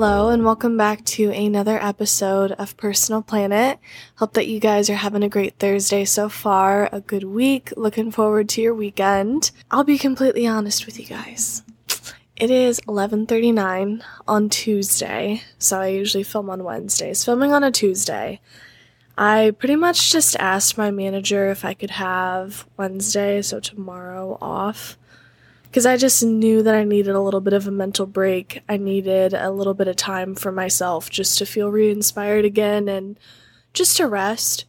Hello, and welcome back to another episode of Personal Planet. Hope that you guys are having a great Thursday so far, a good week. Looking forward to your weekend. I'll be completely honest with you guys. It is 11:39 on Tuesday, so I usually film on Wednesdays. Filming on a Tuesday. I pretty much just asked my manager if I could have Wednesday, so tomorrow, off because I just knew that I needed a little bit of a mental break. I needed a little bit of time for myself just to feel re inspired again and just to rest.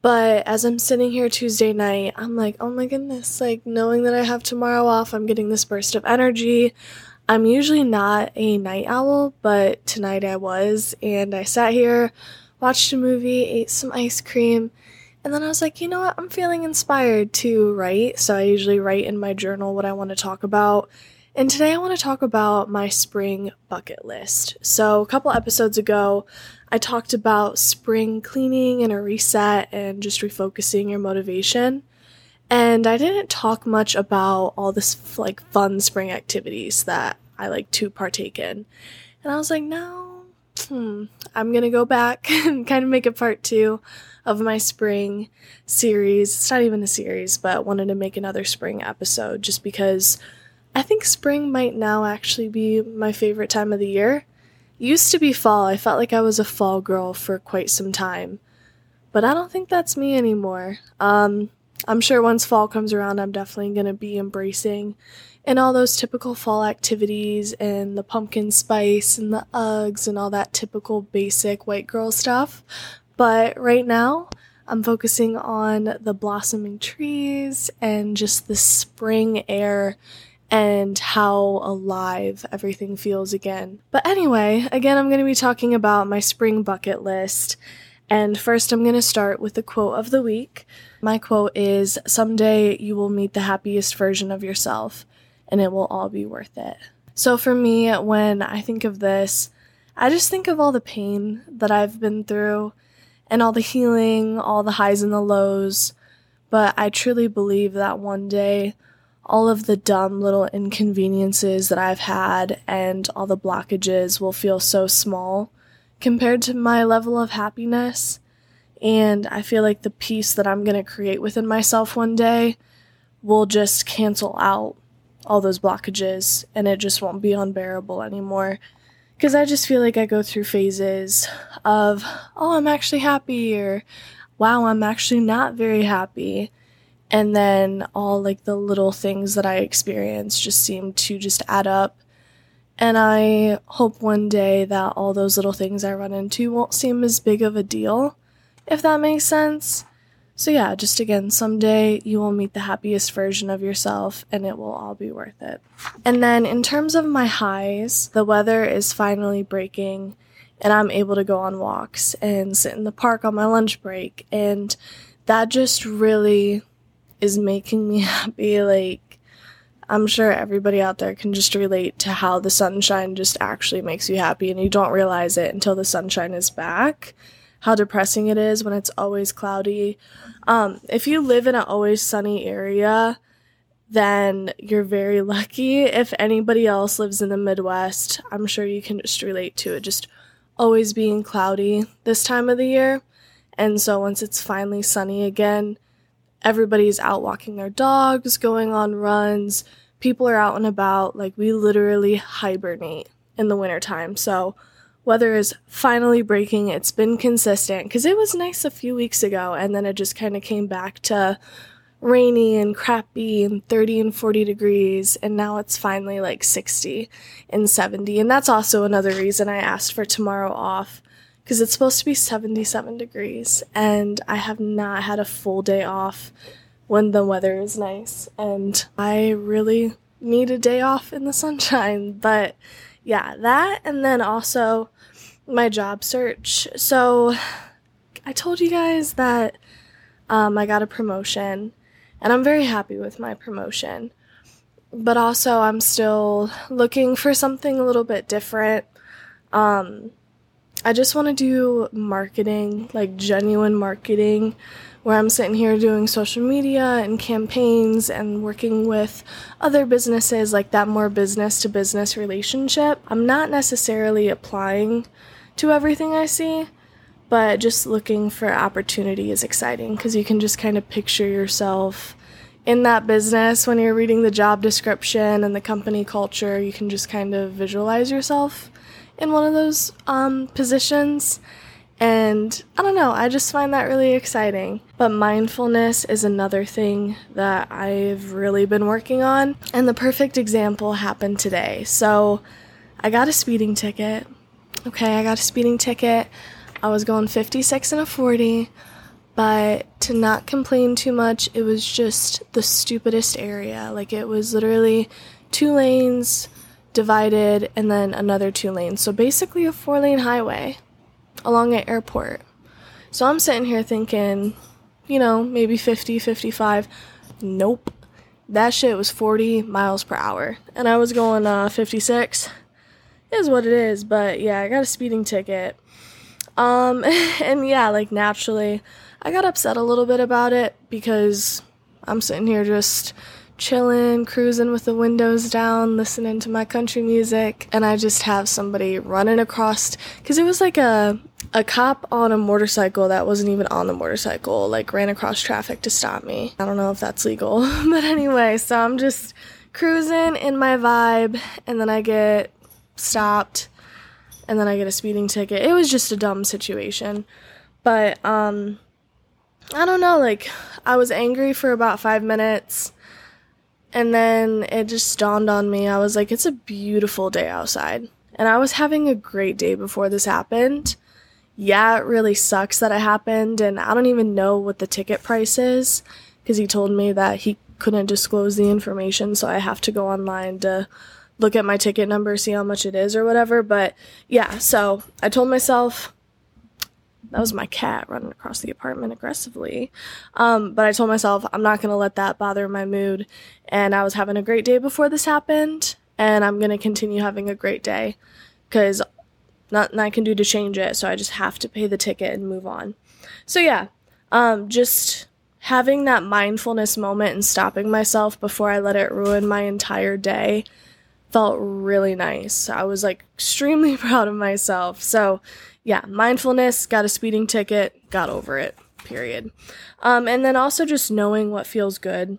But as I'm sitting here Tuesday night, I'm like, oh my goodness, like knowing that I have tomorrow off, I'm getting this burst of energy. I'm usually not a night owl, but tonight I was, and I sat here, watched a movie, ate some ice cream, and then I was like, you know what? I'm feeling inspired to write. So I usually write in my journal what I want to talk about. And today I want to talk about my spring bucket list. So a couple episodes ago, I talked about spring cleaning and a reset and just refocusing your motivation. And I didn't talk much about all this like fun spring activities that I like to partake in. And I was like, no, hmm, I'm gonna go back and kind of make a part two of my spring series. It's not even a series, but wanted to make another spring episode just because I think spring might now actually be my favorite time of the year. used to be fall. I felt like I was a fall girl for quite some time. But I don't think that's me anymore. Um, I'm sure once fall comes around, I'm definitely going to be embracing and all those typical fall activities and the pumpkin spice and the Uggs and all that typical basic white girl stuff. But right now, I'm focusing on the blossoming trees and just the spring air and how alive everything feels again. But anyway, again, I'm going to be talking about my spring bucket list. And first, I'm going to start with the quote of the week. My quote is Someday you will meet the happiest version of yourself, and it will all be worth it. So, for me, when I think of this, I just think of all the pain that I've been through and all the healing, all the highs and the lows. But I truly believe that one day, all of the dumb little inconveniences that I've had and all the blockages will feel so small compared to my level of happiness. And I feel like the peace that I'm going to create within myself one day will just cancel out all those blockages and it just won't be unbearable anymore. Because I just feel like I go through phases of, oh, I'm actually happy, or wow, I'm actually not very happy. And then all like the little things that I experience just seem to just add up. And I hope one day that all those little things I run into won't seem as big of a deal, if that makes sense. So, yeah, just again, someday you will meet the happiest version of yourself and it will all be worth it. And then, in terms of my highs, the weather is finally breaking and I'm able to go on walks and sit in the park on my lunch break. And that just really is making me happy. Like, I'm sure everybody out there can just relate to how the sunshine just actually makes you happy and you don't realize it until the sunshine is back how depressing it is when it's always cloudy. Um, if you live in an always sunny area, then you're very lucky. If anybody else lives in the Midwest, I'm sure you can just relate to it just always being cloudy this time of the year. And so once it's finally sunny again, everybody's out walking their dogs, going on runs. People are out and about. Like we literally hibernate in the wintertime. So weather is finally breaking. It's been consistent because it was nice a few weeks ago and then it just kind of came back to rainy and crappy and 30 and 40 degrees and now it's finally like 60 and 70 and that's also another reason I asked for tomorrow off because it's supposed to be 77 degrees and I have not had a full day off when the weather is nice and I really need a day off in the sunshine but yeah that and then also my job search. So I told you guys that um, I got a promotion, and I'm very happy with my promotion. But also, I'm still looking for something a little bit different. Um, I just want to do marketing, like genuine marketing, where I'm sitting here doing social media and campaigns and working with other businesses, like that more business to business relationship. I'm not necessarily applying to everything I see, but just looking for opportunity is exciting because you can just kind of picture yourself in that business when you're reading the job description and the company culture. You can just kind of visualize yourself in one of those um, positions. And I don't know, I just find that really exciting. But mindfulness is another thing that I've really been working on. And the perfect example happened today. So I got a speeding ticket. Okay, I got a speeding ticket. I was going 56 and a 40. But to not complain too much, it was just the stupidest area. Like it was literally two lanes divided and then another two lanes. So basically a four lane highway along an airport. So I'm sitting here thinking, you know, maybe 50, 55. Nope. That shit was 40 miles per hour. And I was going uh, 56. Is what it is, but yeah, I got a speeding ticket. Um, and yeah, like naturally, I got upset a little bit about it because I'm sitting here just chilling, cruising with the windows down, listening to my country music, and I just have somebody running across because it was like a a cop on a motorcycle that wasn't even on the motorcycle, like ran across traffic to stop me. I don't know if that's legal, but anyway, so I'm just cruising in my vibe, and then I get stopped, and then I get a speeding ticket. It was just a dumb situation, but um. I don't know, like, I was angry for about five minutes and then it just dawned on me. I was like, it's a beautiful day outside. And I was having a great day before this happened. Yeah, it really sucks that it happened. And I don't even know what the ticket price is because he told me that he couldn't disclose the information. So I have to go online to look at my ticket number, see how much it is or whatever. But yeah, so I told myself, that was my cat running across the apartment aggressively. Um, but I told myself I'm not going to let that bother my mood. And I was having a great day before this happened. And I'm going to continue having a great day because nothing I can do to change it. So I just have to pay the ticket and move on. So yeah, um, just having that mindfulness moment and stopping myself before I let it ruin my entire day felt really nice. I was like extremely proud of myself. So yeah, mindfulness, got a speeding ticket, got over it, period. Um, and then also just knowing what feels good.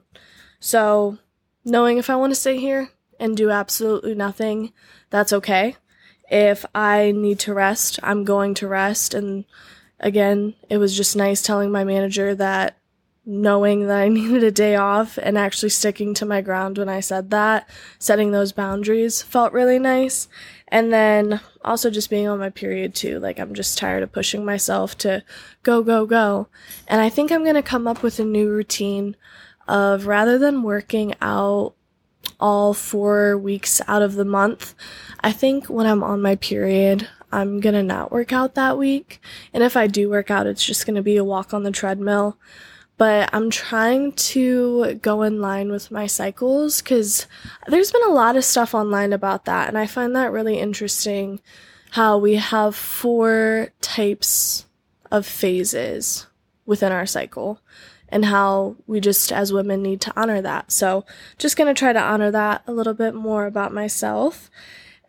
So, knowing if I want to stay here and do absolutely nothing, that's okay. If I need to rest, I'm going to rest. And again, it was just nice telling my manager that knowing that I needed a day off and actually sticking to my ground when I said that, setting those boundaries felt really nice. And then also just being on my period too. Like I'm just tired of pushing myself to go, go, go. And I think I'm going to come up with a new routine of rather than working out all four weeks out of the month, I think when I'm on my period, I'm going to not work out that week. And if I do work out, it's just going to be a walk on the treadmill but I'm trying to go in line with my cycles because there's been a lot of stuff online about that, and I find that really interesting how we have four types of phases within our cycle and how we just as women need to honor that. So, just going to try to honor that a little bit more about myself.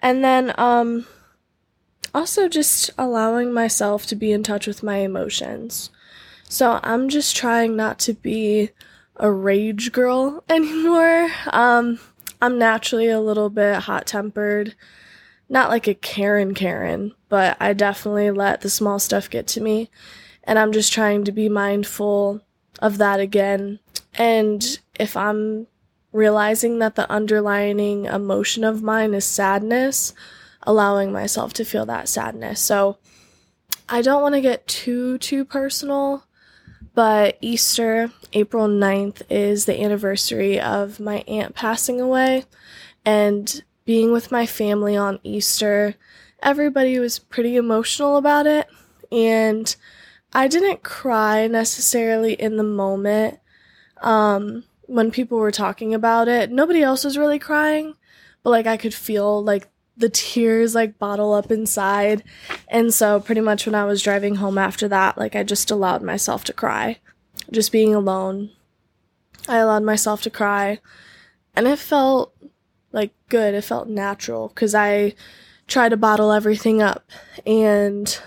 And then um also just allowing myself to be in touch with my emotions. So I'm just trying not to be a rage girl anymore. Um, I'm naturally a little bit hot tempered. Not like a Karen Karen, but I definitely let the small stuff get to me. And I'm just trying to be mindful of that again. And if I'm realizing that the underlining emotion of mine is sadness, allowing myself to feel that sadness. So I don't want to get too, too personal but Easter, April 9th, is the anniversary of my aunt passing away. And being with my family on Easter, everybody was pretty emotional about it. And I didn't cry necessarily in the moment um, when people were talking about it. Nobody else was really crying, but like I could feel like the tears like bottle up inside. And so, pretty much when I was driving home after that, like I just allowed myself to cry. Just being alone, I allowed myself to cry. And it felt like good. It felt natural because I try to bottle everything up and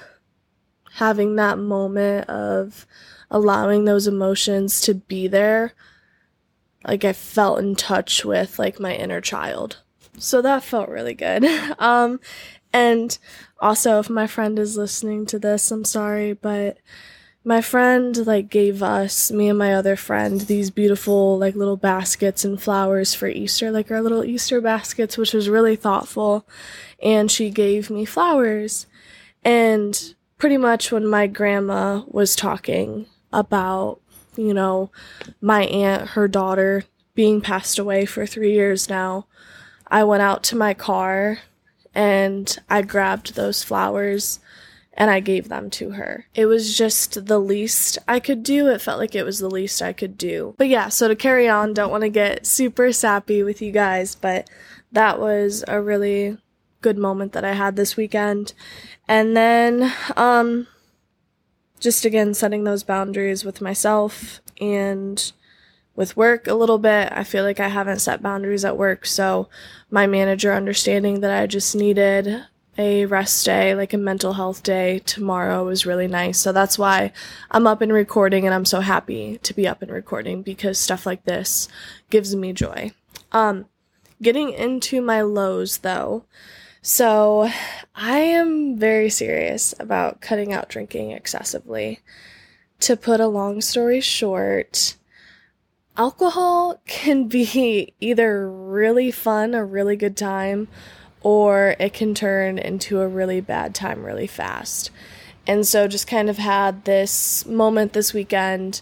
having that moment of allowing those emotions to be there like I felt in touch with like my inner child. So that felt really good. um and also if my friend is listening to this, I'm sorry, but my friend like gave us me and my other friend these beautiful like little baskets and flowers for Easter, like our little Easter baskets, which was really thoughtful. And she gave me flowers. And pretty much when my grandma was talking about you know, my aunt, her daughter, being passed away for three years now, I went out to my car and I grabbed those flowers and I gave them to her. It was just the least I could do. It felt like it was the least I could do. But yeah, so to carry on, don't want to get super sappy with you guys, but that was a really good moment that I had this weekend. And then, um, just again setting those boundaries with myself and with work a little bit. I feel like I haven't set boundaries at work, so my manager understanding that I just needed a rest day, like a mental health day tomorrow was really nice. So that's why I'm up and recording and I'm so happy to be up and recording because stuff like this gives me joy. Um getting into my lows though. So, I am very serious about cutting out drinking excessively. To put a long story short, alcohol can be either really fun, a really good time, or it can turn into a really bad time really fast. And so, just kind of had this moment this weekend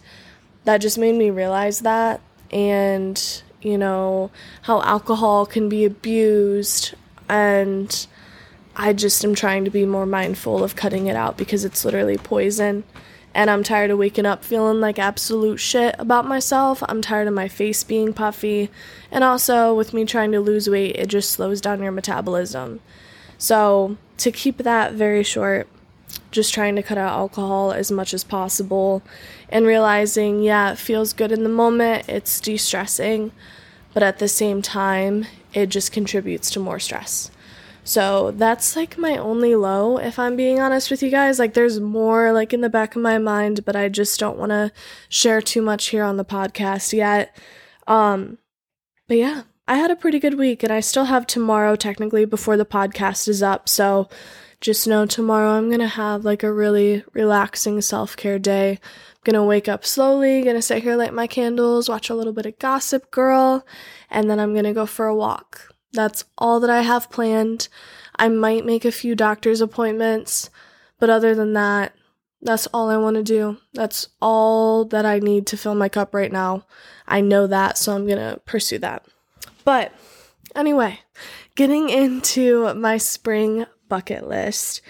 that just made me realize that. And, you know, how alcohol can be abused and I just am trying to be more mindful of cutting it out because it's literally poison. And I'm tired of waking up feeling like absolute shit about myself. I'm tired of my face being puffy. And also, with me trying to lose weight, it just slows down your metabolism. So, to keep that very short, just trying to cut out alcohol as much as possible and realizing, yeah, it feels good in the moment, it's de stressing, but at the same time, it just contributes to more stress. So that's like my only low, if I'm being honest with you guys. Like, there's more like in the back of my mind, but I just don't want to share too much here on the podcast yet. Um, but yeah, I had a pretty good week, and I still have tomorrow technically before the podcast is up. So just know tomorrow I'm gonna have like a really relaxing self care day. I'm gonna wake up slowly, gonna sit here, light my candles, watch a little bit of Gossip Girl, and then I'm gonna go for a walk. That's all that I have planned. I might make a few doctor's appointments, but other than that, that's all I want to do. That's all that I need to fill my cup right now. I know that, so I'm going to pursue that. But anyway, getting into my spring bucket list.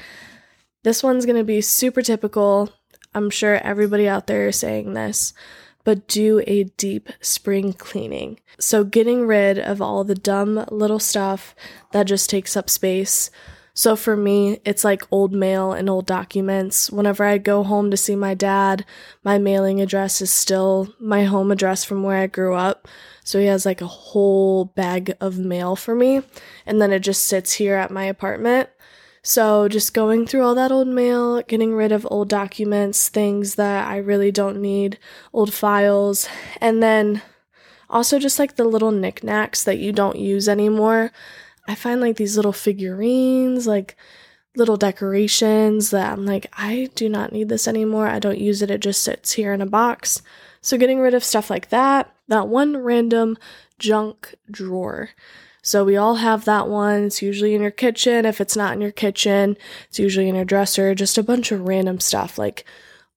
This one's going to be super typical. I'm sure everybody out there is saying this, but do a deep spring cleaning. So, getting rid of all the dumb little stuff that just takes up space. So, for me, it's like old mail and old documents. Whenever I go home to see my dad, my mailing address is still my home address from where I grew up. So, he has like a whole bag of mail for me, and then it just sits here at my apartment. So, just going through all that old mail, getting rid of old documents, things that I really don't need, old files, and then also just like the little knickknacks that you don't use anymore. I find like these little figurines, like little decorations that I'm like, I do not need this anymore. I don't use it. It just sits here in a box. So, getting rid of stuff like that, that one random junk drawer. So we all have that one. It's usually in your kitchen. If it's not in your kitchen, it's usually in your dresser. Just a bunch of random stuff like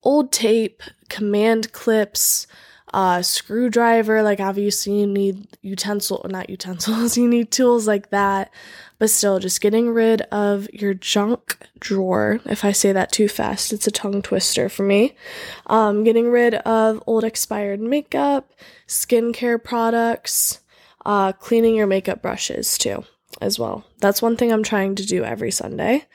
old tape, command clips, uh, screwdriver. Like obviously you need utensil, not utensils. You need tools like that. But still, just getting rid of your junk drawer. If I say that too fast, it's a tongue twister for me. Um, getting rid of old expired makeup, skincare products uh, cleaning your makeup brushes too. as well. That's one thing I'm trying to do every Sunday.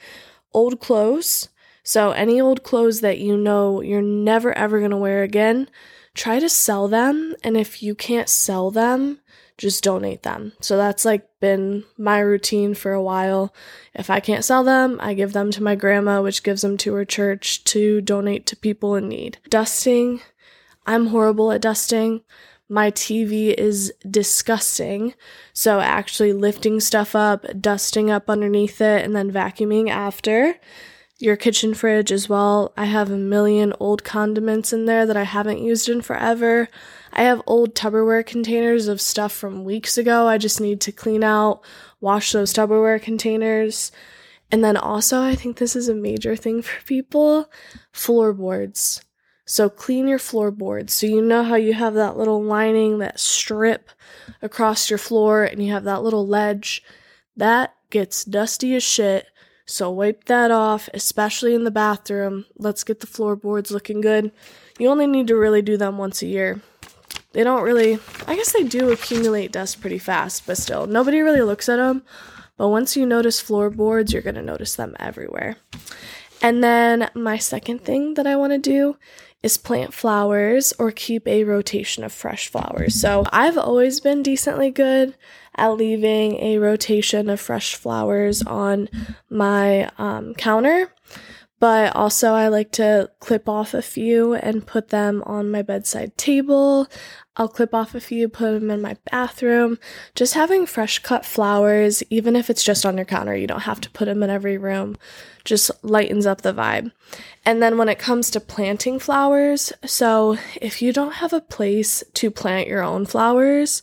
Old clothes. So, any old clothes that you know you're never ever to wear again, try to sell them. And if you can't sell them, just donate them. So that's like been my routine for a while. If I can't sell them, I give them to my grandma, which gives them to her church to donate to people in need. Dusting, I'm horrible at dusting. My TV is disgusting. So actually lifting stuff up, dusting up underneath it, and then vacuuming after your kitchen fridge as well. I have a million old condiments in there that I haven't used in forever. I have old Tupperware containers of stuff from weeks ago. I just need to clean out, wash those Tupperware containers. And then also, I think this is a major thing for people floorboards. So clean your floorboards. So you know how you have that little lining, that strip across your floor, and you have that little ledge. That gets dusty as shit so wipe that off, especially in the bathroom. Let's get the floorboards looking good. You only need to really do them once a year. They don't really, I guess they do accumulate dust pretty fast, but still, nobody really looks at them. But once you notice floorboards, you're to notice them everywhere. And then my second thing that I want to do is plant flowers or keep a rotation of fresh flowers. So I've always been decently good at leaving a rotation of fresh flowers on my um, counter. But also, I like to clip off a few and put them on my bedside table. I'll clip off a few, put them in my bathroom. Just having fresh cut flowers, even if it's just on your counter, you don't have to put them in every room, just lightens up the vibe. And then when it comes to planting flowers, so if you don't have a place to plant your own flowers,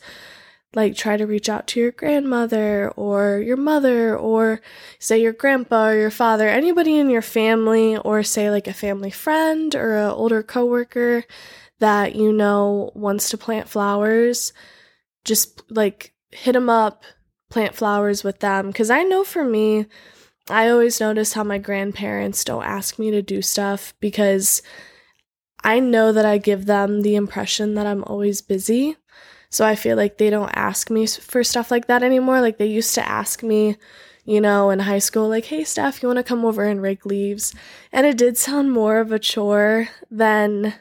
like try to reach out to your grandmother or your mother or say your grandpa or your father anybody in your family or say like a family friend or an older coworker that you know wants to plant flowers just like hit them up plant flowers with them. Because i know for me i always notice how my grandparents don't ask me to do stuff because i know that i give them the impression that i'm always busy so I feel like they don't ask me for stuff like that anymore. Like they used to ask me, you know, in high school, like, hey, Steph, you want to come over and rake leaves? And it did sound more of a chore than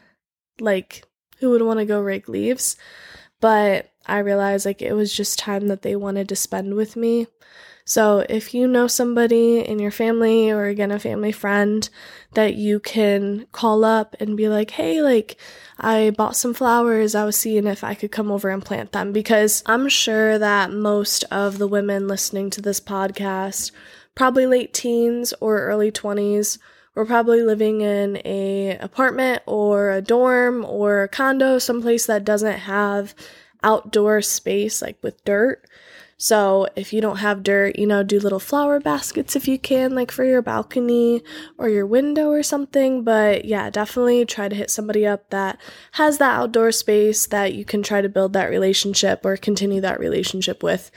like who would want to go rake leaves. But I realized like it was just time that they wanted to spend with me. So if you know somebody in your family or again a family friend that you can call up and be like, hey, like I bought some flowers, I was seeing if I could come over and plant them. Because I'm sure that most of the women listening to this podcast, probably late teens or early 20s, were probably living in a apartment or a dorm or a condo, someplace that doesn't have outdoor space like with dirt. So if you don't have dirt, you know, do little flower baskets if you can, like for your balcony or your window or something. But yeah, definitely try to hit somebody up that has that outdoor space that you can try to build that relationship or continue that relationship with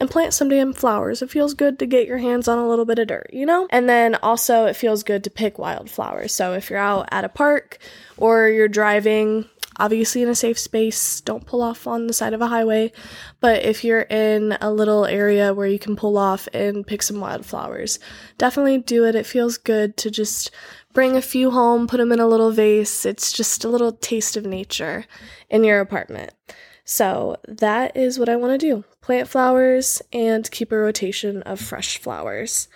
and plant some damn flowers. It feels good to get your hands on a little bit of dirt, you know? And then also, it feels good to pick wildflowers. So if you're out at a park or you're driving, obviously in a safe space. Don't pull off on the side of a highway. But if you're in a little area where you can pull off and pick some wildflowers, definitely do it. It feels good to just bring a few home, put them in a little vase. It's just a little taste of nature in your apartment. So that is what I want to do plant flowers and keep a rotation of fresh flowers.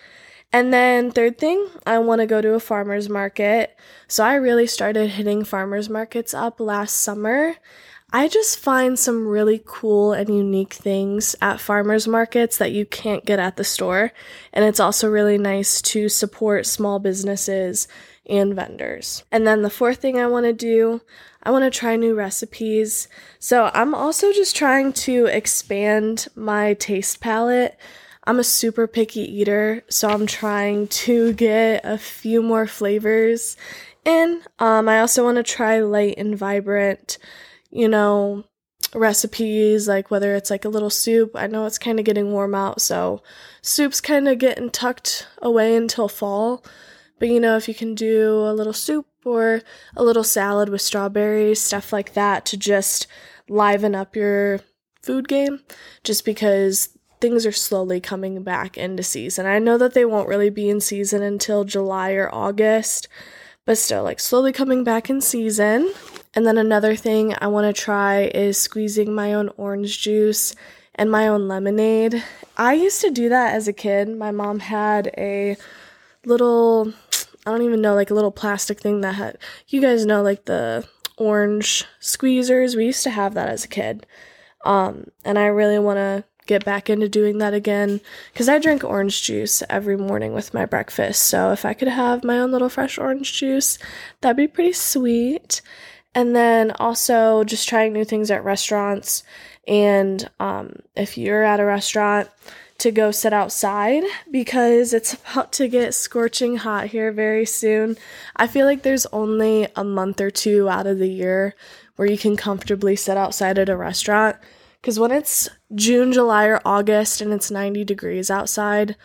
And then, third thing, I want to go to a farmer's market. So, I really started hitting farmer's markets up last summer. I just find some really cool and unique things at farmers markets that you can't get at the store. And it's also really nice to support small businesses and vendors. And then the fourth thing I want to do, I want to try new recipes. So I'm also just trying to expand my taste palette. I'm a super picky eater, so I'm trying to get a few more flavors in. Um, I also want to try light and vibrant, you know, recipes, like whether it's like a little soup. I know it's kind of getting warm out, so soup's kind of getting tucked away until fall. But you know, if you can do a little soup or a little salad with strawberries, stuff like that to just liven up your food game, just because things are slowly coming back into season. I know that they won't really be in season until July or August, but still, like slowly coming back in season. And then another thing I want to try is squeezing my own orange juice and my own lemonade. I used to do that as a kid. My mom had a little, I don't even know, like a little plastic thing that had, you guys know, like the orange squeezers. We used to have that as a kid. Um, and I really want to get back into doing that again because I drink orange juice every morning with my breakfast. So if I could have my own little fresh orange juice, that'd be pretty sweet. And then also just trying new things at restaurants. And um, if you're at a restaurant, to go sit outside because it's about to get scorching hot here very soon. I feel like there's only a month or two out of the year where you can comfortably sit outside at a restaurant. Because when it's June, July, or August and it's 90 degrees outside,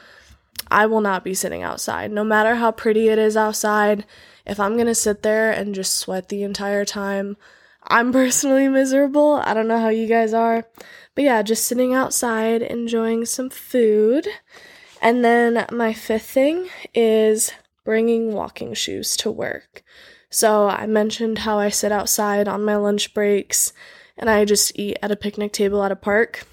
I will not be sitting outside. No matter how pretty it is outside, if I'm gonna sit there and just sweat the entire time, I'm personally miserable. I don't know how you guys are. But yeah, just sitting outside enjoying some food. And then my fifth thing is bringing walking shoes to work. So I mentioned how I sit outside on my lunch breaks and I just eat at a picnic table at a park.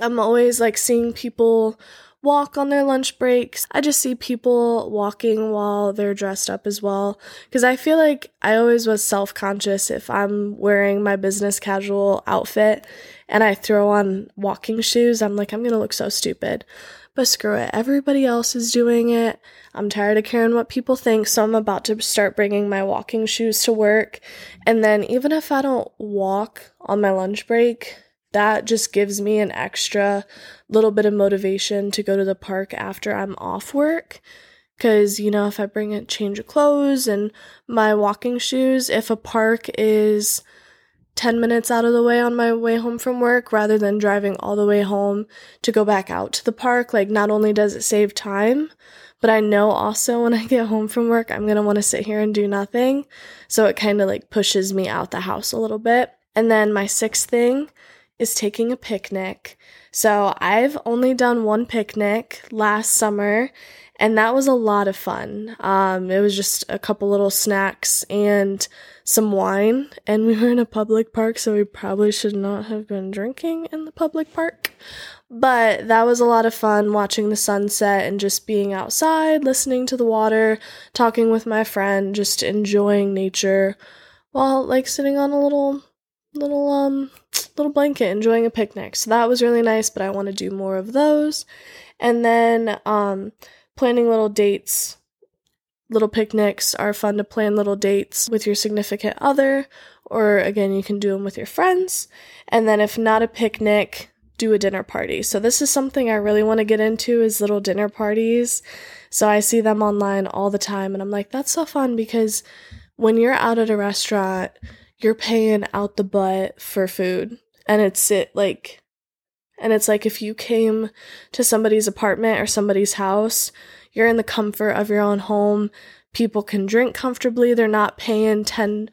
I'm always like seeing people walk on their lunch breaks. I just see people walking while they're dressed up as well. Because I feel like I always was self conscious if I'm wearing my business casual outfit and I throw on walking shoes. I'm like, I'm going to look so stupid. But screw it. Everybody else is doing it. I'm tired of caring what people think, so I'm about to start bringing my walking shoes to work. And then, even if I don't walk on my lunch break, that just gives me an extra little bit of motivation to go to the park after I'm off work. Because, you know, if I bring a change of clothes and my walking shoes, if a park is 10 minutes out of the way on my way home from work rather than driving all the way home to go back out to the park, like, not only does it save time, but I know also when I get home from work, I'm gonna wanna sit here and do nothing. So it kind of like pushes me out the house a little bit. And then my sixth thing is taking a picnic. So I've only done one picnic last summer, and that was a lot of fun. Um, it was just a couple little snacks and some wine, and we were in a public park, so we probably should not have been drinking in the public park. But that was a lot of fun watching the sunset and just being outside, listening to the water, talking with my friend, just enjoying nature while like sitting on a little little um little blanket enjoying a picnic. So that was really nice, but I want to do more of those. And then um planning little dates. Little picnics are fun to plan little dates with your significant other or again you can do them with your friends. And then if not a picnic, do a dinner party. So this is something I really want to get into is little dinner parties. So I see them online all the time and I'm like that's so fun because when you're out at a restaurant you're paying out the butt for food and it's it like and it's like if you came to somebody's apartment or somebody's house you're in the comfort of your own home. People can drink comfortably. They're not paying 10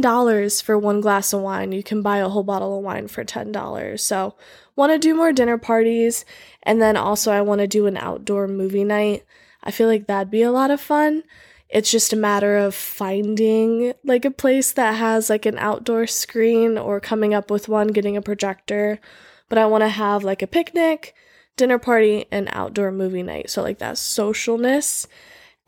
dollars for one glass of wine. You can buy a whole bottle of wine for $10 so want to do more dinner parties. And then also i want to do an outdoor movie night. I feel like that'd be a lot of fun. It's just a matter of finding like a place that has like an outdoor screen or coming up with one, getting a projector. But I want to have like a picnic, dinner party, and outdoor movie night. So like that socialness.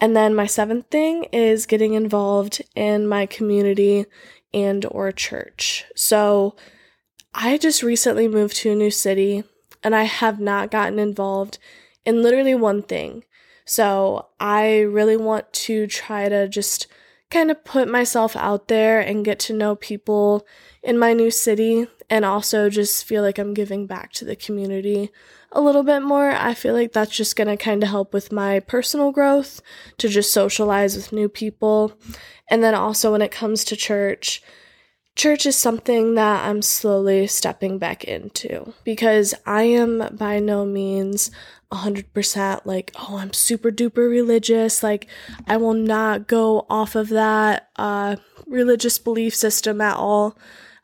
And then my seventh thing is getting involved in my community and or church. So I just recently moved to a new city and I have not gotten involved in literally one thing. So I really want to try to just kind of put myself out there and get to know people in my new city and also just feel like I'm giving back to the community a little bit more. I feel like that's just going to kind of help with my personal growth to just socialize with new people. And then also when it comes to church, church is something that I'm slowly stepping back into because I am by no means 100% like, oh, I'm super duper religious. Like, I will not go off of that uh, religious belief system at all.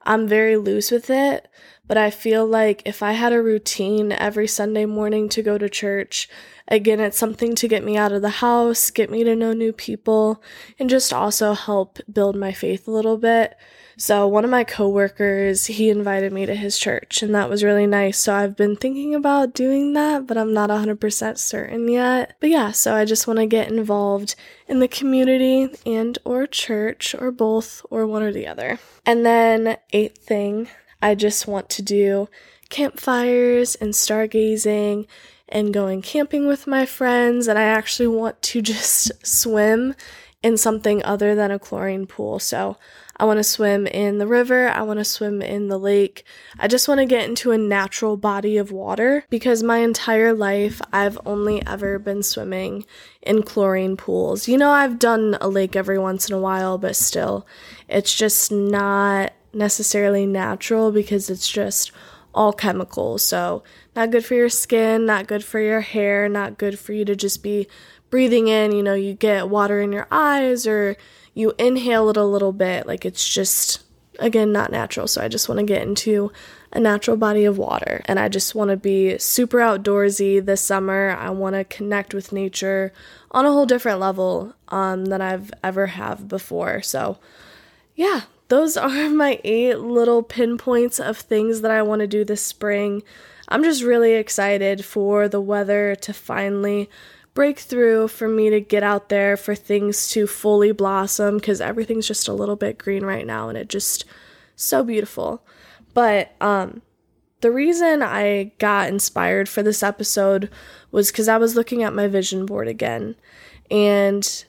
I'm very loose with it, but I feel like if I had a routine every Sunday morning to go to church, again, it's something to get me out of the house, get me to know new people, and just also help build my faith a little bit. So, one of my coworkers, he invited me to his church, and that was really nice. So, I've been thinking about doing that, but I'm not 100% certain yet. But yeah, so I just want to get involved in the community and or church or both or one or the other. And then eighth thing, I just want to do campfires and stargazing and going camping with my friends and I actually want to just swim in something other than a chlorine pool. So I want to swim in the river. I want to swim in the lake. I just want to get into a natural body of water because my entire life I've only ever been swimming in chlorine pools. You know, I've done a lake every once in a while, but still, it's just not necessarily natural because it's just all chemicals. So, not good for your skin, not good for your hair, not good for you to just be breathing in. You know, you get water in your eyes or you inhale it a little bit. Like it's just, again, not natural. So I just want to get into a natural body of water. And I just want to be super outdoorsy this summer. I want to connect with nature on a whole different level um, than I've ever have before. So, yeah, those are my eight little pinpoints of things that I want to do this spring. I'm just really excited for the weather to finally break through, for me to get out there for things to fully blossom because everything's just a little bit green right now and it just so beautiful. But um the reason I got inspired for this episode was cuz I was looking at my vision board again and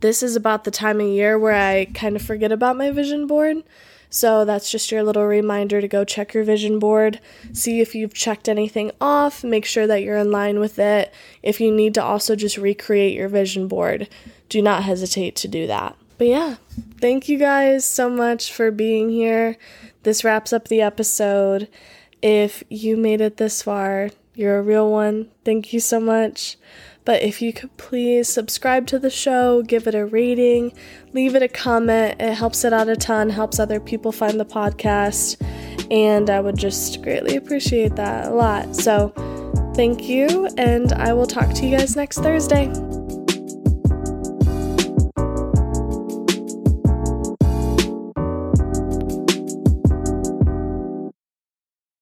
this is about the time of year where I kind of forget about my vision board. So that's just your little reminder to go check your vision board, see if you've checked anything off, make sure that you're in line with it. If you need to also just recreate your vision board, do not hesitate to do that. But yeah, thank you guys so much for being here. This wraps up the episode. If you made it this far, you're a real one. Thank you so much. But if you could please subscribe to the show, give it a rating, leave it a comment, it helps it out a ton, helps other people find the podcast, and I would just greatly appreciate that a lot. So, thank you, and I will talk to you guys next Thursday.